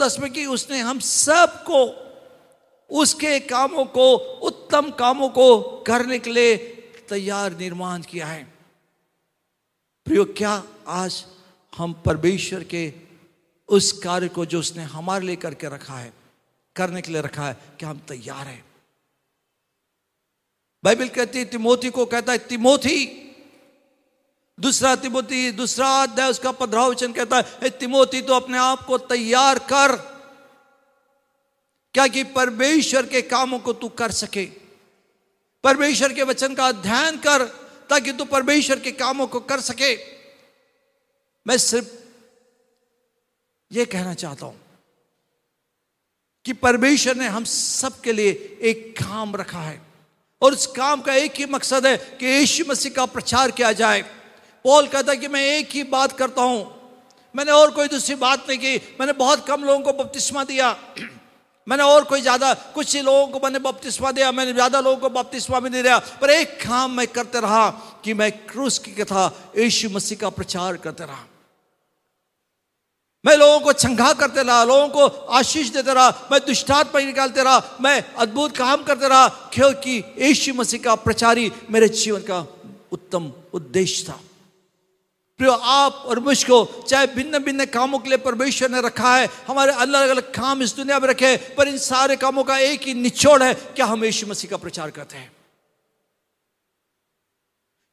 दस में कि उसने हम सबको, उसके कामों को, उत्तम कामों को करने के लिए तैयार निर्माण किया है। प्रियो, क्या आज हम परमेश्वर के उस कार्य को जो उसने हमारे लिए करके रखा है, करने के लिए रखा है, क्या हम तैयार हैं? बाइबल कहती है, तिमोथी को कहता है, तिमोथी दूसरा तिमोती दूसरा अध्याय, उसका पंद्रह वचन कहता है तिमोती तो अपने आप को तैयार कर, क्या कि परमेश्वर के कामों को तू कर सके। परमेश्वर के वचन का अध्ययन कर, ताकि तू परमेश्वर के कामों को कर सके। मैं सिर्फ़ यह कहना चाहता हूँ कि परमेश्वर ने हम सबके लिए एक काम रखा है, और उस काम का एक ही मकसद है कि यीशु मसीह का प्रचार किया जाए। पॉल कहता कि मैं एक ही बात करता हूँ। मैंने और कोई दूसरी बात नहीं की। मैंने बहुत कम लोगों को बपतिस्मा दिया। मैंने और कोई ज़्यादा, कुछ ही लोगों को मैंने बपतिस्मा दिया। मैंने ज़्यादा लोगों को बपतिस्मा भी नहीं दिया। पर एक काम मैं करते रहा कि मैं क्रूस की कथा, यीशु मसीह का प्रचार करते रहा। मैं लोगों को छंगा करते रहा, लोगों को आशीष देते रहा, मैं दुष्टात पर निकालते रहा, मैं अद्भुत काम करते रहा, क्योंकि यीशु मसीह का प्रचारी मेरे जीवन का उत्तम उद्देश्य था। प्रियो, आप और मुझको चाहे भिन्न भिन्न कामों के लिए परमेश्वर ने रखा है, हमारे अलग अलग काम इस दुनिया में रखे पर इन सारे कामों का एक ही निचोड़ है, क्या हम यीशु मसीह का प्रचार करते हैं?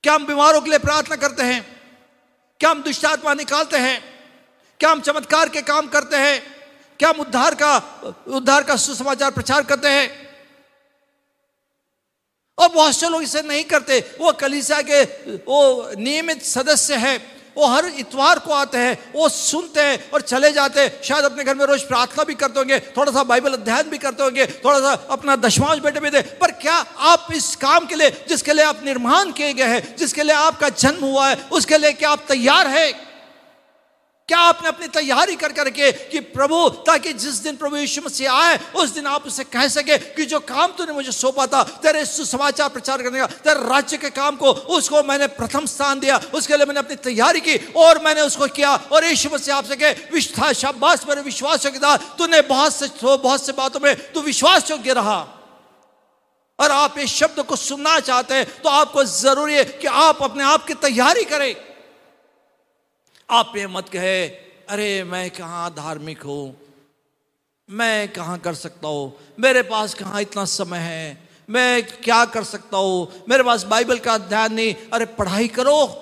क्या हम बीमारों के लिए प्रार्थना करते हैं? क्या हम दुष्टात्मा निकालते हैं? क्या हम चमत्कार के काम करते हैं? क्या हम उद्धार का उद्धार का सुसमाचार प्रचार करते हैं? और बहुत से लोग इसे नहीं करते, वो कलीसिया के, वो नियमित सदस्य है। वो हर इतवार को आते हैं, वो सुनते हैं और चले जाते हैं। शायद अपने घर में रोज प्रार्थना भी करते होंगे, थोड़ा सा बाइबल अध्ययन भी करते होंगे, थोड़ा सा अपना दशमांश बेटे भी दे पर क्या आप इस काम के लिए, जिसके लिए आप निर्माण किए गए हैं, जिसके लिए आपका जन्म हुआ है, उसके लिए क्या आप तैयार है? क्या आपने अपनी तैयारी कर करके कि प्रभु, ताकि जिस दिन प्रभु यीशु मसीह आए, उस दिन आप उसे कह सके कि जो काम तूने मुझे सौंपा था, तेरे सुसमाचार प्रचार करने का, तेरे राज्य के काम को, उसको मैंने प्रथम स्थान दिया, उसके लिए मैंने अपनी तैयारी की, और मैंने उसको किया, और यीशु मसीह आपसे कहे, विश्वास, शाबाश मेरे विश्वास योग्यता तूने बहुत से बहुत से बातों में, तू विश्वास योग्य रहा। और आप इस शब्द को सुनना चाहते हैं तो आपको ज़रूरी है कि आप अपने आप की तैयारी करें। आप ये मत कहे, अरे, मैं कहाँ धार्मिक हूँ? मैं कहाँ कर सकता हूँ? मेरे पास कहाँ इतना समय है? मैं क्या कर सकता हूँ? मेरे पास बाइबल का ध्यान नहीं। अरे, पढ़ाई करो।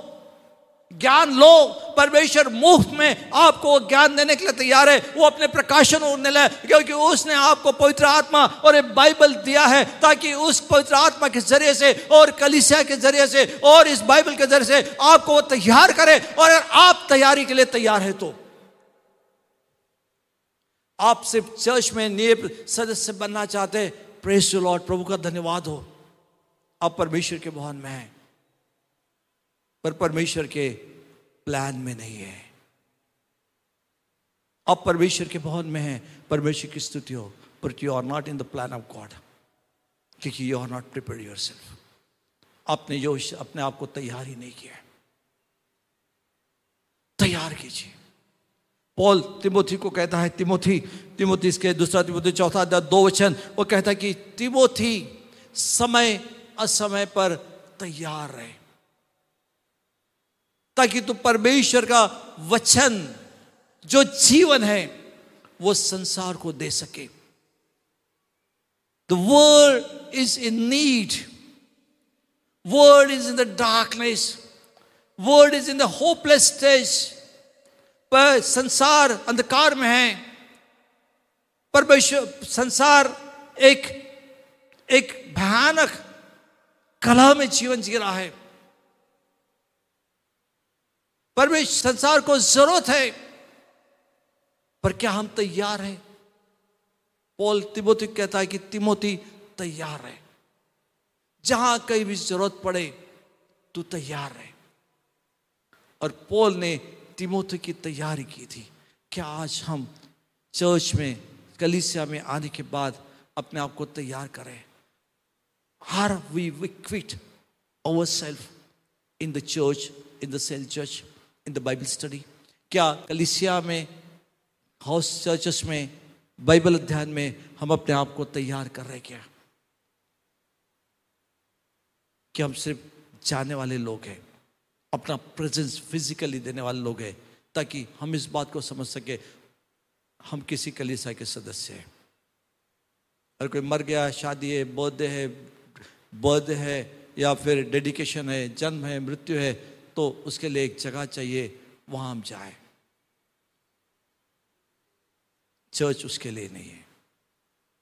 ज्ञान लो। परमेश्वर मुफ़्त में आपको ज्ञान देने के लिए तैयार है। वो अपने प्रकाशन उड़ने लगे, क्योंकि उसने आपको पवित्र आत्मा और एक बाइबल दिया है, ताकि उस पवित्र आत्मा के ज़रिए से और कलिसिया के ज़रिए से और इस बाइबल के ज़रिए से आपको वो तैयार करे। और अगर आप तैयारी के लिए तैयार है तो आप सिर्फ़ चर्च में नियम सदस्य बनना चाहते प्रेस लॉर्ड प्रभु का धन्यवाद हो। आप परमेश्वर के भवन में हैं। पर परमेश्वर के प्लान में नहीं है। अब परमेश्वर के भवन में है, परमेश्वर की स्तुति हो पर you are not in the plan of God क्योंकि you are not prepare yourself आपने जो अपने आप को तैयार ही नहीं किया तैयार कीजिए। पॉल तिमोथी को कहता है, तिमोथी तिमोथी इसके दूसरा, तिमोथी चौथा दो वचन, वो कहता है कि, तिमोथी, समय, असमय पर तैयार रहे। ताकि तू परमेश्वर का वचन, जो जीवन है, वो संसार को दे सके। The world is in need world is in the darkness world is in the hopeless stage पर संसार अंधकार में है। परमेश्वर, संसार एक एक भयानक कला में जीवन जी रहा है। परमेश्वर संसार को ज़रूरत है, पर क्या हम तैयार हैं? पॉल तिमोती कहता है कि तिमोती तैयार है। जहाँ कहीं भी ज़रूरत पड़े, तू तैयार है। और पॉल ने तिमोती की तैयारी की थी क्या आज हम चर्च में, कलिसिया में आने के बाद अपने आप को तैयार करें। Here we quit ourselves in the church in the cell church in the Bible study क्या कलिसिया में हाउस चर्चेस में बाइबल अध्ययन में हम अपने आप को तैयार कर रहे क्या? कि हम सिर्फ़ जाने वाले लोग हैं, अपना प्रेजेंस फिजिकली देने वाले लोग हैं, ताकि हम इस बात को समझ सके, हम किसी कलीसा के सदस्य हैं। अगर कोई मर गया, शादी है, बर्थडे है बर्थडे है, या फिर डेडिकेशन है, जन्म है, मृत्यु है तो उसके लिए एक जगह चाहिए, वहाँ हम जाए। चर्च उसके लिए नहीं है।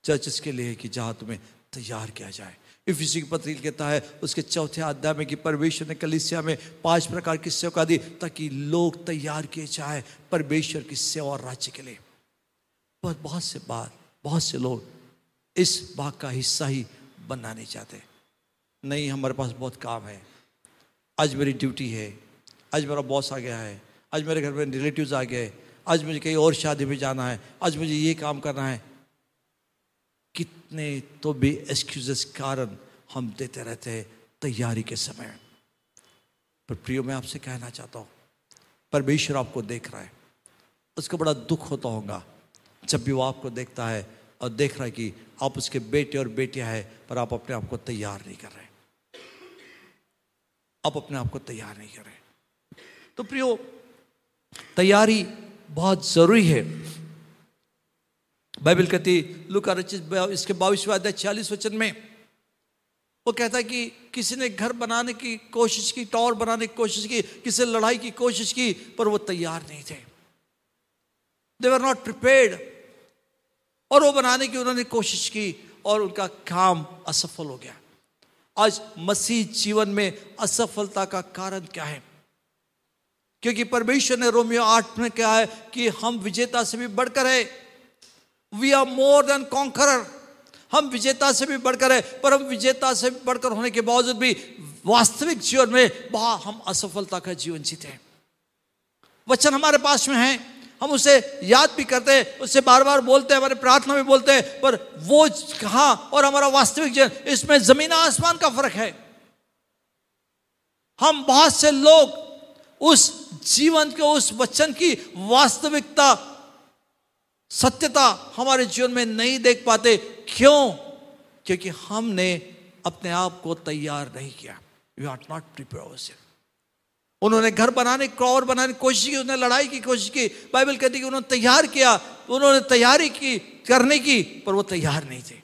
चर्च इसके लिए है कि जहाँ तुम्हें तैयार किया जाए। इफिसी की पत्री कहता है, उसके चौथे अध्याय में कि परमेश्वर ने कलिसिया में पाँच प्रकार की सेवा दी ताकि लोग तैयार किए जाए परमेश्वर की सेवा और राज्य के लिए। बहुत बहुत से बात, बहुत से लोग इस भाग का हिस्सा ही बनना नहीं चाहते नहीं, हमारे पास बहुत काम है। आज मेरी ड्यूटी है, आज मेरा बॉस आ गया है, आज मेरे घर में रिलेटिव्स आ गए, आज मुझे कहीं और शादी में जाना है, आज मुझे ये काम करना है। कितने तो भी एक्सक्यूजेस कारण हम देते रहते हैं तैयारी के समय। पर प्रियो, मैं आपसे कहना चाहता हूँ, परमेश्वर आपको देख रहा है, उसको बड़ा दुख होता होगा जब भी वो आपको देखता है और देख रहा है कि आप उसके बेटे और बेटियाँ हैं, पर आप अपने आप को तैयार नहीं कर रहे। आप अपने आप को तैयार नहीं कर। तो प्रियो, तैयारी बहुत ज़रूरी है। बाइबल कहती, लुका रचित इसके बाईसवें छियालीस वचन में वो कहता है कि किसी ने घर बनाने की कोशिश की, टॉवर बनाने की कोशिश की, किसी लड़ाई की कोशिश की, पर वो तैयार नहीं थे। दे वर नॉट प्रिपेयर्ड और वो बनाने की उन्होंने कोशिश की और उनका काम असफल हो गया। आज मसीह जीवन में असफलता का कारण क्या है? क्योंकि परमेश्वर ने रोमियो आठ में कहा है कि हम विजेता से भी बढ़कर है। We are more than conqueror हम विजेता से भी बढ़कर है, पर हम विजेता से बढ़कर होने के बावजूद भी वास्तविक जीवन में बहुत हम असफलता का जीवन जीते हैं। वचन हमारे पास में है। हम उसे याद भी करते हैं, उससे बार बार बोलते हैं, हमारे प्रार्थना में बोलते हैं, पर वो कहा और हमारा वास्तविक जीवन, इसमें ज़मीन आसमान का फ़र्क है। हम बहुत से लोग उस जीवन के, उस वचन की वास्तविकता, सत्यता हमारे जीवन में नहीं देख पाते। क्यों? क्योंकि हमने अपने आप को तैयार नहीं किया। यू आर नॉट प्रिपेयर उन्होंने घर बनाने क्रॉवर बनाने की कोशिश की, उन्होंने लड़ाई की कोशिश की। बाइबल कहती कि उन्होंने तैयार किया, उन्होंने तैयारी की, करने की, पर वो तैयार नहीं थे।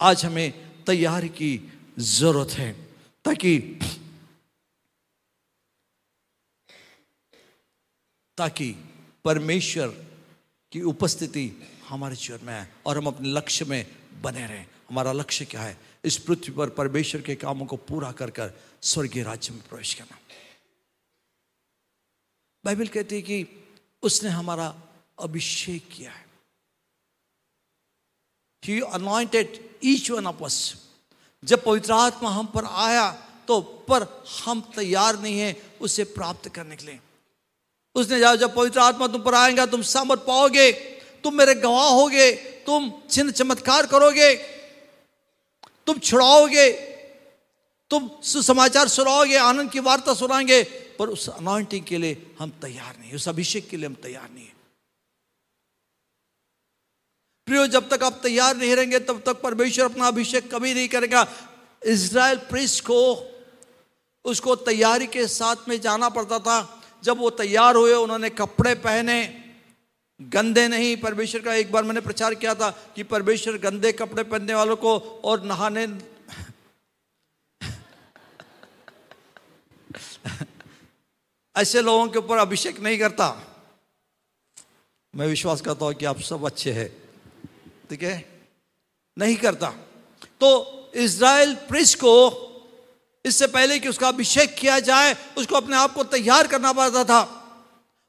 आज हमें तैयारी की ज़रूरत है, ताकि ताकि परमेश्वर की उपस्थिति हमारे जीवन में आए और हम अपने लक्ष्य में बने रहें। हमारा लक्ष्य क्या है? इस पृथ्वी पर परमेश्वर के कामों को पूरा कर कर स्वर्गीय राज्य में प्रवेश करना। बाइबल कहती है कि उसने हमारा अभिषेक किया है। He anointed each one of us जब पवित्र आत्मा हम पर आया तो पर हम तैयार नहीं है उसे प्राप्त करने के लिए। उसने जाओ जब पवित्र आत्मा तुम पर आएगा, तुम सामर्थ पाओगे, तुम मेरे गवाह होगे, तुम चिन्ह चमत्कार करोगे तुम छुड़ाओगे, तुम सुसमाचार सुनाओगे, आनंद की वार्ता सुनाएँगे, पर उस अनॉइंटिंग के लिए हम तैयार नहीं उस अभिषेक के लिए हम तैयार नहीं है। प्रियो, जब तक आप तैयार नहीं रहेंगे, तब तक परमेश्वर अपना अभिषेक कभी नहीं करेगा। इसराइल प्रिस को, उसको तैयारी के साथ में जाना पड़ता था। जब वो तैयार हुए, उन्होंने कपड़े पहने गंदे नहीं, परमेश्वर का एक बार मैंने प्रचार किया था कि परमेश्वर गंदे कपड़े पहनने वालों को और नहाने ऐसे लोगों के ऊपर अभिषेक नहीं करता। मैं विश्वास करता हूँ कि आप सब अच्छे हैं, ठीक है? नहीं करता। तो इज़राइल प्रिस को इससे पहले कि उसका अभिषेक किया जाए, उसको अपने आप को तैयार करना पड़ता था।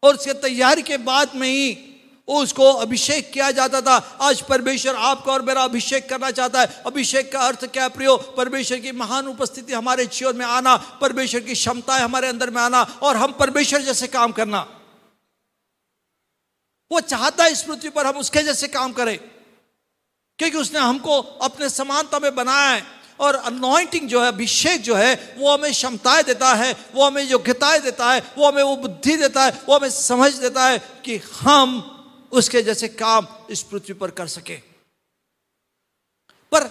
और उसके तैयारी के बाद में ही उसको अभिषेक किया जाता था। आज परमेश्वर आपका और मेरा अभिषेक करना चाहता है। अभिषेक का अर्थ क्या प्रियो? परमेश्वर की महान उपस्थिति हमारे जीवन में आना, परमेश्वर की क्षमताएँ हमारे अंदर में आना और हम परमेश्वर जैसे काम करना। वो चाहता है इस पृथ्वी पर हम उसके जैसे काम करें। क्योंकि उसने हमको अपने समानता में बनाया है और अनॉइंटिंग जो है, अभिषेक जो है, वो हमें क्षमताएँ देता है, वो हमें योग्यताएँ देता है, वो हमें वो बुद्धि देता है, वो हमें समझ देता है कि हम उसके जैसे काम इस पृथ्वी पर कर सके। पर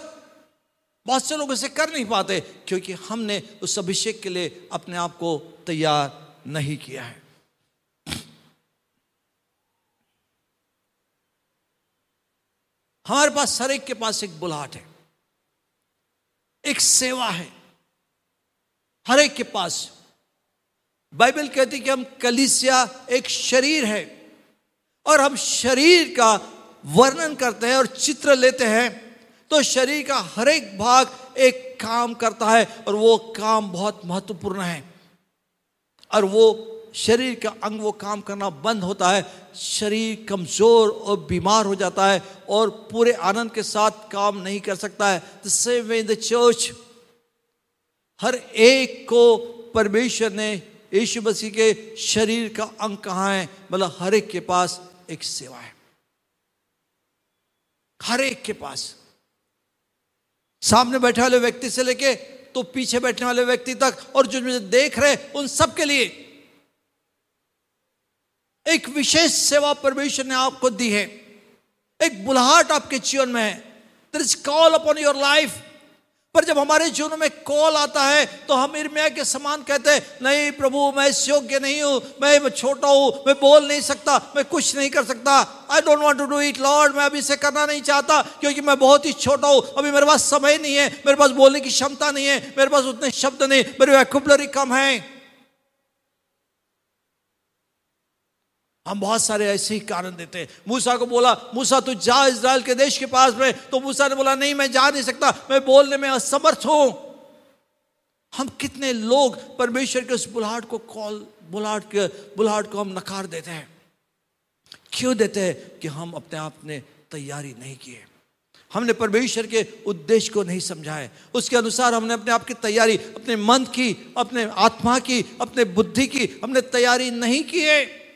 बहुत से लोग इसे कर नहीं पाते, क्योंकि हमने उस अभिषेक के लिए अपने आप को तैयार नहीं किया है। हमारे पास हर एक के पास एक बुलाहट है, एक सेवा है। हर एक के पास। बाइबल कहती कि हम कलिसिया एक शरीर है। और हम शरीर का वर्णन करते हैं और चित्र लेते हैं तो शरीर का हर एक भाग एक काम करता है और वो काम बहुत महत्वपूर्ण है। और वो शरीर का अंग वो काम करना बंद होता है, शरीर कमज़ोर और बीमार हो जाता है और पूरे आनंद के साथ काम नहीं कर सकता है। The same way the church हर एक को परमेश्वर ने, यीशु मसीह के शरीर का अंग कहाँ है? मतलब हर एक के पास एक सेवा है। हर एक के पास। सामने बैठे वाले व्यक्ति से लेके तो पीछे बैठने वाले व्यक्ति तक और जो मुझे देख रहे उन सब के लिए एक विशेष सेवा परमेश्वर ने आपको दी है। एक बुलाहट आपके जीवन में है। There is call upon your life पर जब हमारे जीवन में कॉल आता है तो हम इर्मिया के समान कहते हैं, नहीं प्रभु, मैं इस योग्य नहीं हूँ, मैं छोटा हूँ, मैं बोल नहीं सकता, मैं कुछ नहीं कर सकता। I don't want to do it Lord मैं अभी इसे करना नहीं चाहता, क्योंकि मैं बहुत ही छोटा हूँ, अभी मेरे पास समय नहीं है, मेरे पास बोलने की क्षमता नहीं है, मेरे पास उतने शब्द नहीं, मेरी वैकुबलरी कम है। हम बहुत सारे ऐसे ही कारण देते हैं। मूसा को बोला, मूसा, तू जा इसराइल के देश के पास में। तो मूसा ने बोला, नहीं, मैं जा नहीं सकता। मैं बोलने में असमर्थ हूँ। हम कितने लोग परमेश्वर के उस बुलाहट को कॉल, बुलाहट के, बुलाहट को हम नकार देते हैं। क्यों देते हैं? कि हम अपने आप ने तैयारी नहीं किए हमने परमेश्वर के उद्देश्य को नहीं समझाए उसके अनुसार हमने अपने आप की तैयारी, अपने मन की, अपने आत्मा की, अपने बुद्धि की, हमने तैयारी नहीं की है।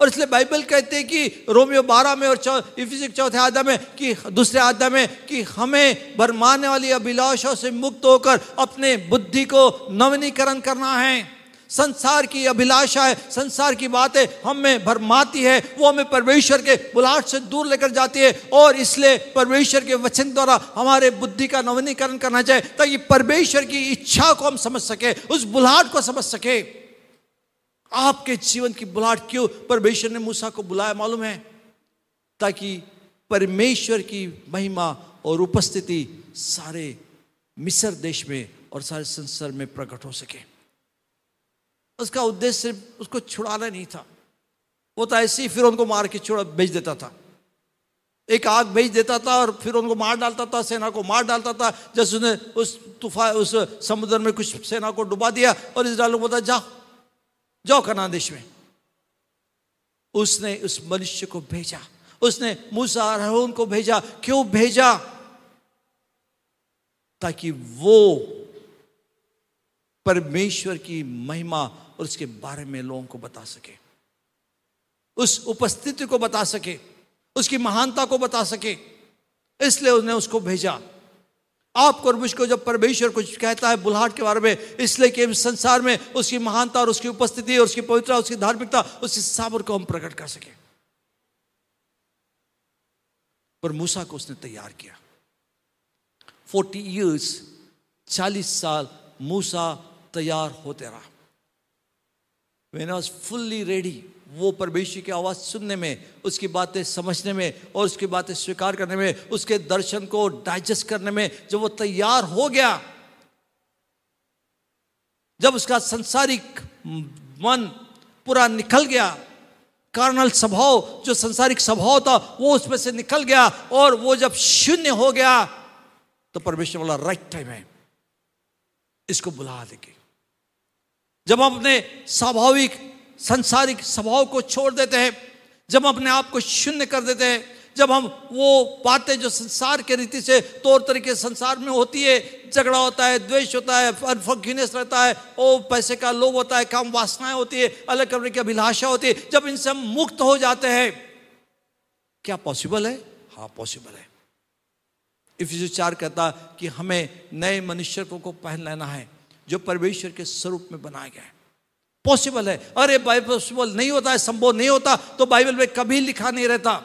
और इसलिए बाइबल कहते हैं कि रोमियो बारह में और इफिसिक चौथे आधा में कि दूसरे आधा में कि हमें भरमाने वाली अभिलाषों से मुक्त होकर अपने बुद्धि को नवनीकरण करना है। संसार की अभिलाषा है, संसार की बातें हमें भरमाती है, वो हमें परमेश्वर के बुलाहट से दूर लेकर जाती है और इसलिए परमेश्वर के वचन द्वारा हमारे बुद्धि का नवनीकरण करना चाहिए ताकि परमेश्वर की इच्छा को हम समझ सके, उस बुलाहट को समझ सके। आपके जीवन की बुलाहट क्यों? परमेश्वर ने मूसा को बुलाया, मालूम है? ताकि परमेश्वर की महिमा और उपस्थिति सारे मिस्र देश में और सारे संसार में प्रकट हो सके। उसका उद्देश्य सिर्फ़ उसको छुड़ाना नहीं था। वो तो ऐसे ही फिर उनको मार के छुड़ा भेज देता था। एक आग भेज देता था और फिर उनको मार डालता था, सेना को मार डालता था। जैसे उसने उस तूफ़ान, उस समुद्र में कुछ सेना को डुबा दिया और इसराइल को बोला, जा जाओ कनान देश में। उसने उस मनुष्य को भेजा। उसने मूसा रहून को भेजा। क्यों भेजा? ताकि वो परमेश्वर की महिमा और उसके बारे में लोगों को बता सके। उस उपस्थिति को बता सके। उसकी महानता को बता सके। इसलिए उसने उसको भेजा। आपको और मुझको जब परमेश्वर कुछ कहता है बुलाहट के बारे में, इसलिए कि संसार में उसकी महानता और उसकी उपस्थिति और उसकी पवित्रता, उसकी धार्मिकता, उसकी साबर को हम प्रकट कर सके। पर मूसा को उसने तैयार किया। फोर्टी ईयर्स चालीस साल मूसा तैयार होते रहा। वेन वॉज़ फुल्ली रेडी वो परमेश्वर की आवाज़ सुनने में, उसकी बातें समझने में और उसकी बातें स्वीकार करने में, उसके दर्शन को डाइजेस्ट करने में जब वो तैयार हो गया, जब उसका संसारिक मन पूरा निकल गया, कार्नल स्वभाव, जो संसारिक स्वभाव था, वो उसमें से निकल गया और वो जब शून्य हो गया तो परमेश्वर बोला राइट टाइम है। इसको बुला देंगे। जब हम अपने स्वाभाविक संसारिक स्वभाव को छोड़ देते हैं, जब अपने आप को शून्य कर देते हैं, जब हम वो बातें जो संसार के रीति से तौर तरीके संसार में होती है, झगड़ा होता है, द्वेष होता है अनफॉर्गिनेस रहता है, ओ, पैसे का लोभ होता है, काम वासनाएँ होती है, अलग करने की अभिलाषा होती है, जब इनसे हम मुक्त हो जाते हैं, क्या पॉसिबल है? हाँ पॉसिबल है। इफिस चार कहता कि हमें नए मनुष्य को पहन लेना है, जो परमेश्वर के स्वरूप में बनाया गया है। पॉसिबल है। अरे बाइबल पॉसिबल नहीं होता है संभव नहीं होता तो बाइबल में कभी लिखा नहीं रहता।